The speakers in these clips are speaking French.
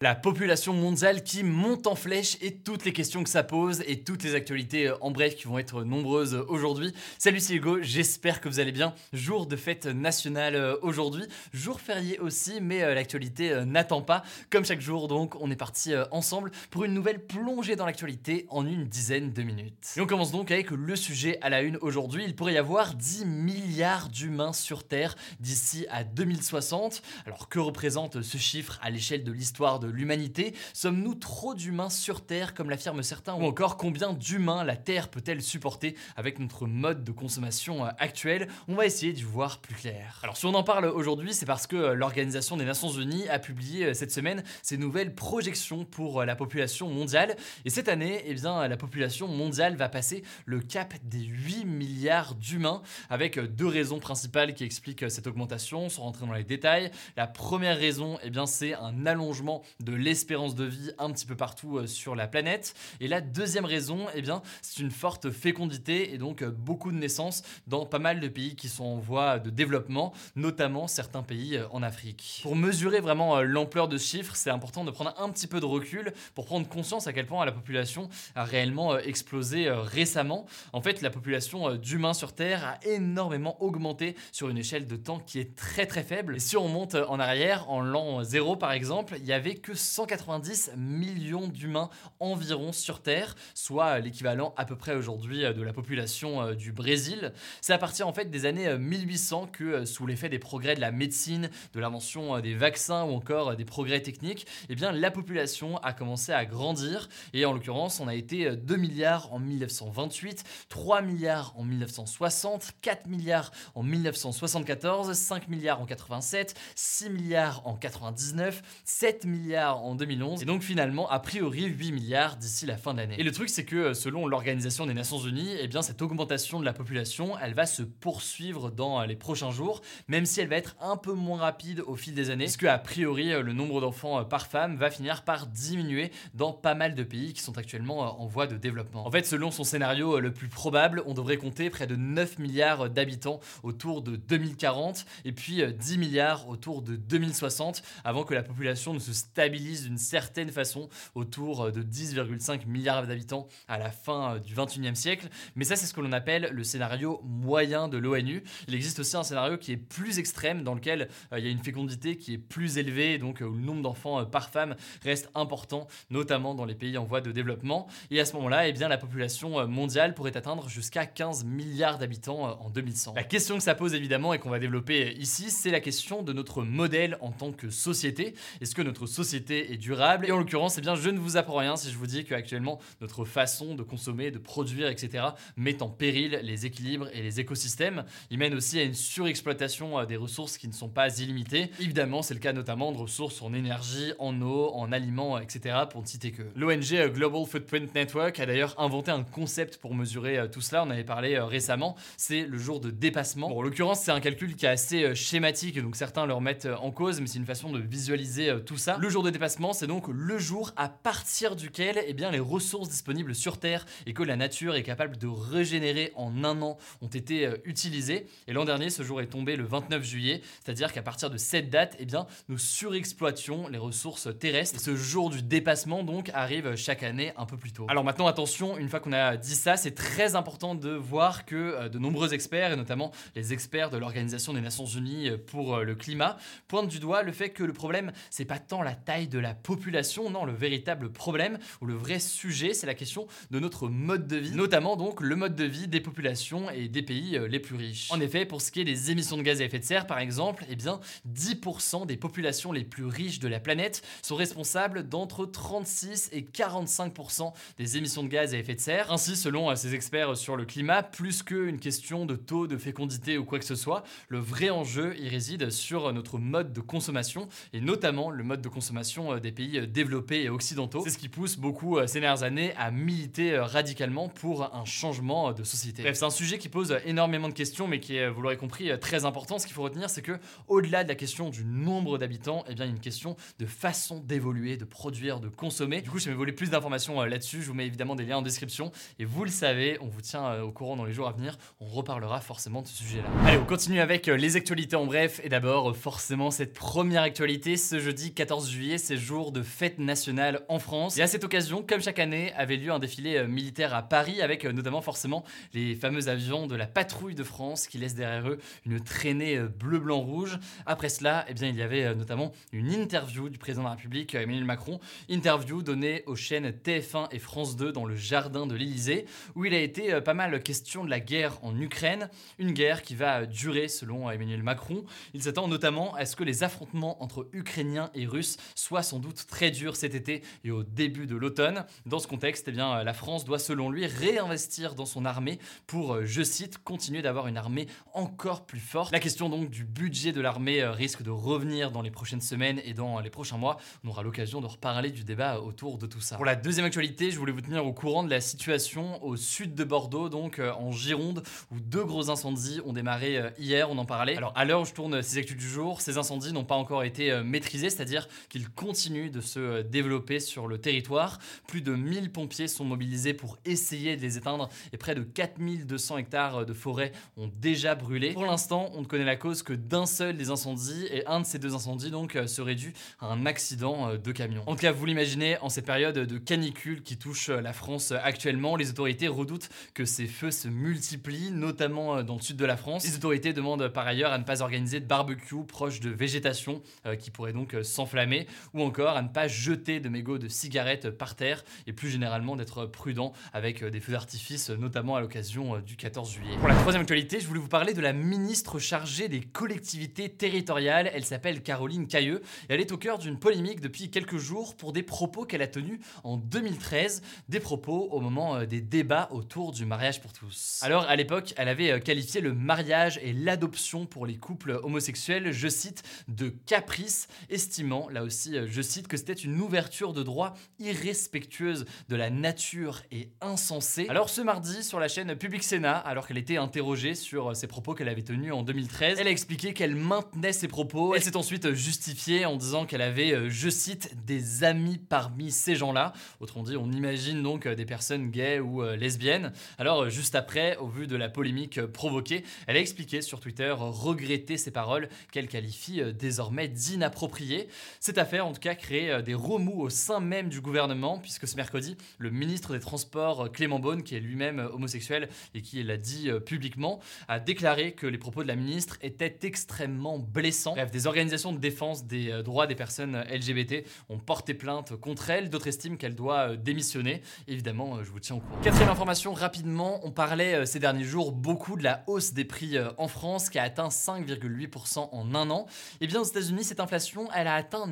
La population mondiale qui monte en flèche et toutes les questions que ça pose et toutes les actualités euh, en bref qui vont être nombreuses aujourd'hui. Salut c'est Hugo, j'espère que vous allez bien. Jour de fête nationale euh, aujourd'hui, jour férié aussi, mais euh, l'actualité n'attend pas. Comme chaque jour donc, on est parti ensemble pour une nouvelle plongée dans l'actualité en une dizaine de minutes. Et on commence donc avec le sujet à la une aujourd'hui. Il pourrait y avoir 10 milliards d'humains sur Terre d'ici à 2060. Alors que représente ce chiffre à l'échelle de l'histoire de l'humanité Sommes-nous trop d'humains sur Terre, comme l'affirment certains Ou encore, combien d'humains la Terre peut-elle supporter avec notre mode de consommation euh, actuel? On va essayer d'y voir plus clair. Alors si on en parle aujourd'hui, c'est parce que euh, l'Organisation des Nations Unies a publié euh, cette semaine ses nouvelles projections pour la population mondiale. Et cette année, eh bien, la population mondiale va passer le cap des 8 milliards d'humains, avec deux raisons principales qui expliquent cette augmentation, sans rentrer dans les détails. La première raison, eh bien, c'est un allongement de l'espérance de vie un petit peu partout euh, sur la planète. Et la deuxième raison, eh bien, c'est une forte fécondité et donc euh, beaucoup de naissances dans pas mal de pays qui sont en voie de développement, notamment certains pays euh, en Afrique. Pour mesurer vraiment l'ampleur de ce chiffre, c'est important de prendre un petit peu de recul pour prendre conscience à quel point la population a réellement explosé récemment. En fait, la population d'humains sur Terre a énormément augmenté sur une échelle de temps qui est très très faible. Et si on monte en arrière, en l'an 0 par exemple, il y avait que 190 millions d'humains environ sur Terre, soit l'équivalent à peu près aujourd'hui euh, de la population euh, du Brésil. C'est à partir en fait des années 1800 euh, que, sous l'effet des progrès de la médecine, de l'invention des vaccins ou encore des progrès techniques, eh bien la population a commencé à grandir et en l'occurrence on a été 2 milliards en 1928, 3 milliards en 1960, 4 milliards en 1974, 5 milliards en 87, 6 milliards en 99, 7 milliards en 2011 et donc finalement a priori 8 milliards d'ici la fin de l'année. Et le truc c'est que euh, selon l'Organisation des Nations Unies, eh bien cette augmentation de la population, elle va se poursuivre dans euh, les prochains jours, même si elle va être un peu moins rapide au fil des années, puisque a priori euh, le nombre d'enfants par femme va finir par diminuer dans pas mal de pays qui sont actuellement en voie de développement. En fait, selon son scénario le plus probable, on devrait compter près de 9 milliards d'habitants autour de 2040 et puis 10 milliards autour de 2060 avant que la population ne se stabilise d'une certaine façon autour euh, de 10,5 milliards d'habitants à la fin euh, du 21e siècle. Mais ça, c'est ce que l'on appelle le scénario moyen de l'ONU. Il existe aussi un scénario qui est plus extrême, dans lequel euh, il y a une fécondité qui est plus élevée, donc le nombre d'enfants par femme reste important, notamment dans les pays en voie de développement. Et à ce moment-là, eh bien, la population mondiale pourrait atteindre jusqu'à 15 milliards d'habitants en 2100. La question que ça pose évidemment et qu'on va développer ici, c'est la question de notre modèle en tant que société. Est-ce que notre société société est durable. Et en l'occurrence, eh bien, je ne vous apprends rien si je vous dis qu'actuellement, notre façon de consommer, de produire, etc., met en péril les équilibres et les écosystèmes. Il mène aussi à une surexploitation euh, des ressources qui ne sont pas illimitées. Évidemment, c'est le cas notamment de ressources en énergie, en eau, en aliments, etc., pour ne citer que. L'ONG euh, Global Footprint Network a d'ailleurs inventé un concept pour mesurer euh, tout cela. On avait parlé récemment. C'est le jour de dépassement. En l'occurrence, c'est un calcul qui est assez schématique, donc certains le remettent en cause, mais c'est une façon de visualiser tout ça. Le jour de dépassement, c'est donc le jour à partir duquel eh bien, les ressources disponibles sur Terre et que la nature est capable de régénérer en un an ont été euh, utilisées. Et l'an dernier, ce jour est tombé le 29 juillet, c'est-à-dire qu'à partir de cette date, eh bien, nous surexploitions les ressources terrestres. Et ce jour du dépassement donc arrive chaque année un peu plus tôt. Alors maintenant, attention, une fois qu'on a dit ça, c'est très important de voir que euh, de nombreux experts, et notamment les experts de l'Organisation des Nations Unies pour euh, le climat, pointent du doigt le fait que le problème, c'est pas tant la taille de la population, non, le véritable problème ou le vrai sujet, c'est la question de notre mode de vie, notamment donc le mode de vie des populations et des pays euh, les plus riches. En effet, pour ce qui est des émissions de gaz à effet de serre, par exemple, eh bien, 10% des populations les plus riches de la planète sont responsables d'entre 36 et 45% des émissions de gaz à effet de serre. Ainsi, selon euh, ces experts sur le climat, plus qu'une question de taux de fécondité ou quoi que ce soit, le vrai enjeu y réside sur notre mode de consommation et notamment le mode de consommation euh, des pays développés et occidentaux. C'est ce qui pousse beaucoup ces dernières années à militer radicalement pour un changement de société. Bref, c'est un sujet qui pose énormément de questions, mais qui est, vous l'aurez compris, très important. Ce qu'il faut retenir, c'est que au-delà de la question du nombre d'habitants, eh bien, il y a une question de façon d'évoluer, de produire, de consommer. Du coup, si vous voulez plus d'informations euh, là-dessus, je vous mets évidemment des liens en description. Et vous le savez, on vous tient euh, au courant dans les jours à venir. On reparlera forcément de ce sujet-là. Allez, on continue avec euh, les actualités en bref. Et d'abord, forcément, cette première actualité, ce jeudi 14 juillet, c'est jour de fête nationale en France. Et à cette occasion, comme chaque année, avait lieu un défilé militaire à Paris avec notamment forcément les fameux avions de la patrouille de France qui laissent derrière eux une traînée bleu, blanc, rouge. Après cela, eh bien, il y avait notamment une interview du président de la République, Emmanuel Macron, interview donnée aux chaînes TF1 et France 2 dans le jardin de l'Élysée, où il a été euh, pas mal question de la guerre en Ukraine, une guerre qui va durer selon Emmanuel Macron. Il s'attend notamment à ce que les affrontements entre Ukrainiens et Russes soient sans doute très durs cet été et au début de l'automne. Dans ce contexte, eh bien, la France doit selon lui réinvestir dans son armée pour, euh, je cite, continuer d'avoir une armée encore plus forte. La question donc du budget de l'armée euh, risque de revenir dans les prochaines semaines et dans les prochains mois. On aura l'occasion de reparler du débat autour de tout ça. Pour la deuxième actualité, je voulais vous tenir au courant de la situation au sud de Bordeaux, donc euh, en Gironde, où deux gros incendies ont démarré euh, hier, on en parlait. Alors à l'heure où je tourne ces actus du jour, ces incendies n'ont pas encore été euh, maîtrisés, c'est-à-dire qu'ils continuent de se développer sur le territoire. Plus de 1000 pompiers sont mobilisés pour essayer de les éteindre et près de 4200 hectares de forêt ont déjà brûlé. Pour l'instant, on ne connaît la cause que d'un seul des incendies et un de ces deux incendies donc serait dû à un accident de camion. En tout cas, vous l'imaginez, en cette période de canicule qui touche la France actuellement, les autorités redoutent que ces feux se multiplient, notamment dans le sud de la France. Les autorités demandent par ailleurs à ne pas organiser de barbecue proche de végétation euh, qui pourrait donc euh, s'enflammer, ou encore à ne pas jeter de mégots de cigarettes par terre, et plus généralement d'être prudent avec euh, des feux d'artifice, notamment à l'occasion du 14 juillet. Pour la troisième actualité, je voulais vous parler de la ministre chargée des collectivités territoriales. Elle s'appelle Caroline Cailleux, et elle est au cœur d'une polémique depuis quelques jours pour des propos qu'elle a tenus en 2013, des propos au moment des débats autour du mariage pour tous. Alors à l'époque, elle avait qualifié le mariage et l'adoption pour les couples homosexuels, je cite, de caprice, estimant, là aussi, je cite, que c'était une ouverture de droit irrespectueuse de la nature et insensée. Alors ce mardi, sur la chaîne Public Sénat, alors qu'elle était interrogée sur ces propos qu'elle avait tenus en 2013, elle a expliqué qu'elle maintenait ses propos. Elle s'est ensuite justifiée en disant qu'elle avait, je cite, des amis parmi ces gens-là. Autrement dit, on imagine donc des personnes gays ou euh, lesbiennes. Alors juste après, au vu de la polémique provoquée, elle a expliqué sur Twitter regretter ces paroles qu'elle qualifie euh, désormais d'inappropriées. Cette affaire, en tout cas, crée euh, des remous au sein même du gouvernement, puisque ce mercredi, le ministre des Transports, Clément Beaune, qui est lui-même homosexuel et qui l'a dit publiquement, a déclaré que les propos de la ministre étaient extrêmement blessants. Des organisations de défense des droits des personnes LGBT ont porté plainte contre elle, d'autres estiment qu'elle doit démissionner. Évidemment, je vous tiens au courant. Quatrième information, rapidement, on parlait ces derniers jours beaucoup de la hausse des prix en France qui a atteint 5,8% en un an. Eh bien aux États-Unis, cette inflation, elle a atteint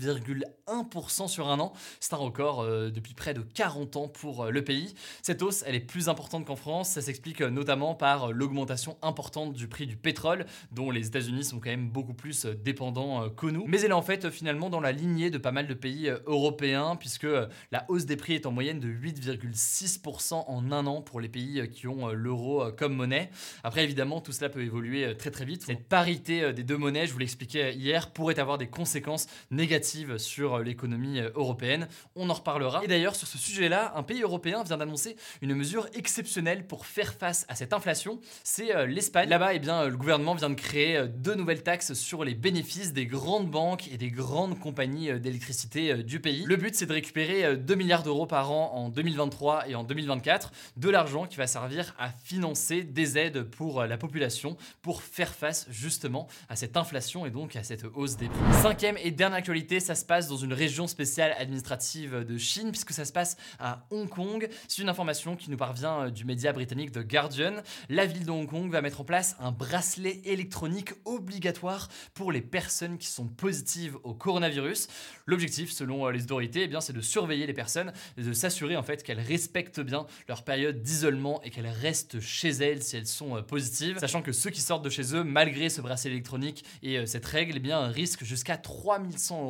9,1% sur un an. C'est un record depuis près de 40 ans pour le pays. Cette hausse, elle est plus importante qu'en France. Ça s'explique notamment par l'augmentation importante du prix du pétrole, dont les États-Unis sont quand même beaucoup plus dépendants que nous. Mais elle est en fait finalement dans la lignée de pas mal de pays européens, puisque la hausse des prix est en moyenne de 8,6% en un an pour les pays qui ont l'euro comme monnaie. Après, évidemment, tout cela peut évoluer très très vite. Cette parité des deux monnaies, je vous l'expliquais hier, pourrait avoir des conséquences négatives sur l'économie européenne. On en reparlera. Et d'ailleurs, sur ce sujet-là, un pays européen vient d'annoncer une mesure exceptionnelle pour faire face à cette inflation. C'est l'Espagne. Là-bas, eh bien, le gouvernement vient de créer deux nouvelles taxes sur les bénéfices des grandes banques et des grandes compagnies d'électricité du pays. Le but, c'est de récupérer 2 milliards d'euros par an en 2023 et en 2024, de l'argent qui va servir à financer des aides pour la population pour faire face justement à cette inflation et donc à cette hausse des prix. Cinquième et dernière actualité ça se passe dans une région spéciale administrative de Chine, puisque ça se passe à Hong Kong. C'est une information qui nous parvient euh, du média britannique The Guardian. La ville de Hong Kong va mettre en place un bracelet électronique obligatoire pour les personnes qui sont positives au coronavirus. L'objectif, selon euh, les autorités, eh c'est de surveiller les personnes et de s'assurer en fait qu'elles respectent bien leur période d'isolement et qu'elles restent chez elles si elles sont euh, positives, sachant que ceux qui sortent de chez eux, malgré ce bracelet électronique et cette règle, eh bien, risquent jusqu'à 3100 euros